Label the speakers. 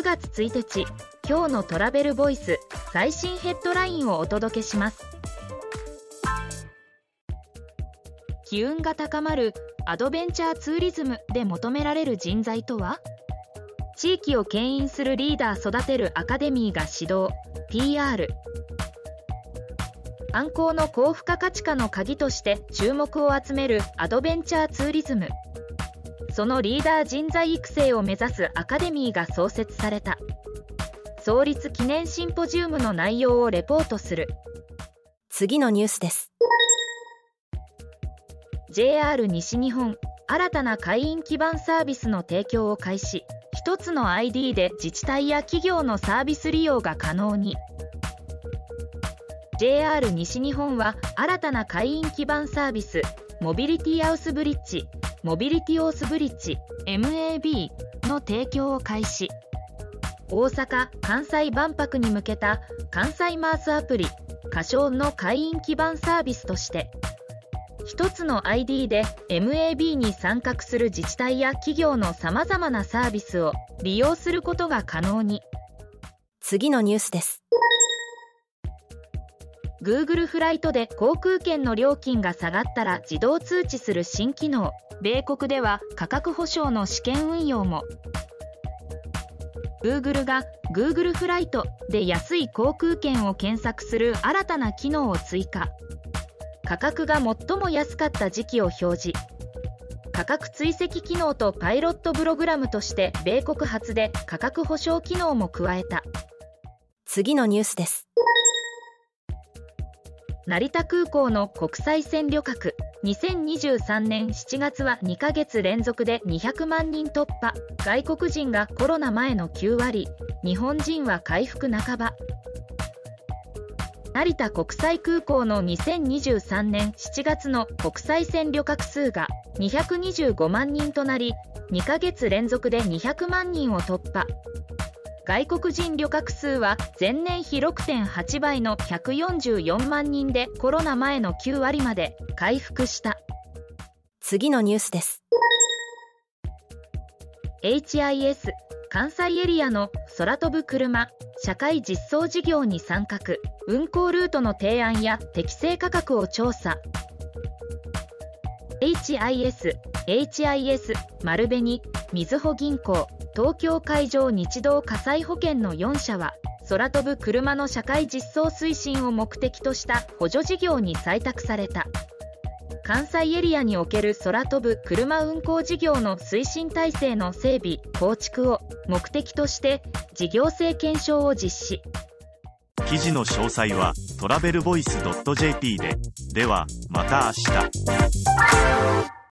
Speaker 1: 9月1日今日のトラベルボイス最新ヘッドラインをお届けします。機運が高まるアドベンチャーツーリズムで求められる人材とは？地域を牽引するリーダー育てるアカデミーが指導 PR 観光の高付加価値化の鍵として注目を集めるアドベンチャーツーリズム。そのリーダー人材育成を目指すアカデミーが創設された。創立記念シンポジウムの内容をレポートする。
Speaker 2: 次のニュースです。
Speaker 1: JR 西日本新たな会員基盤サービスの提供を開始。1つの ID で自治体や企業のサービス利用が可能に。JR 西日本は新たな会員基盤サービスモビリティアウスブリッジモビリティオースブリッジ MAB の提供を開始。大阪・関西万博に向けた関西マースアプリ歌唱の会員基盤サービスとして1つの ID で MAB に参画する自治体や企業のさまざまなサービスを利用することが可能に。
Speaker 2: 次のニュースです。
Speaker 1: Google フライトで航空券の料金が下がったら自動通知する新機能。米国では価格保証の試験運用も。Google が Google フライトで安い航空券を検索する新たな機能を追加。価格が最も安かった時期を表示。価格追跡機能とパイロットプログラムとして米国初で価格保証機能も加えた。
Speaker 2: 次のニュースです。
Speaker 1: 成田空港の国際線旅客。2023年7月は2ヶ月連続で200万人突破。外国人がコロナ前の9割。日本人は回復半ば。成田国際空港の2023年7月の国際線旅客数が225万人となり2ヶ月連続で200万人を突破。外国人旅客数は前年比6.8倍の144万人でコロナ前の9割まで回復した。
Speaker 2: 次のニュースです。
Speaker 1: HIS 関西エリアの空飛ぶ車社会実装事業に参画。運行ルートの提案や適正価格を調査。HIS、HIS、丸紅、みずほ銀行、東京海上日動火災保険の4社は空飛ぶ車の社会実装推進を目的とした補助事業に採択された。関西エリアにおける空飛ぶ車運行事業の推進体制の整備構築を目的として事業性検証を実施。
Speaker 3: 記事の詳細はトラベルボイス .jp で。ではまた明日。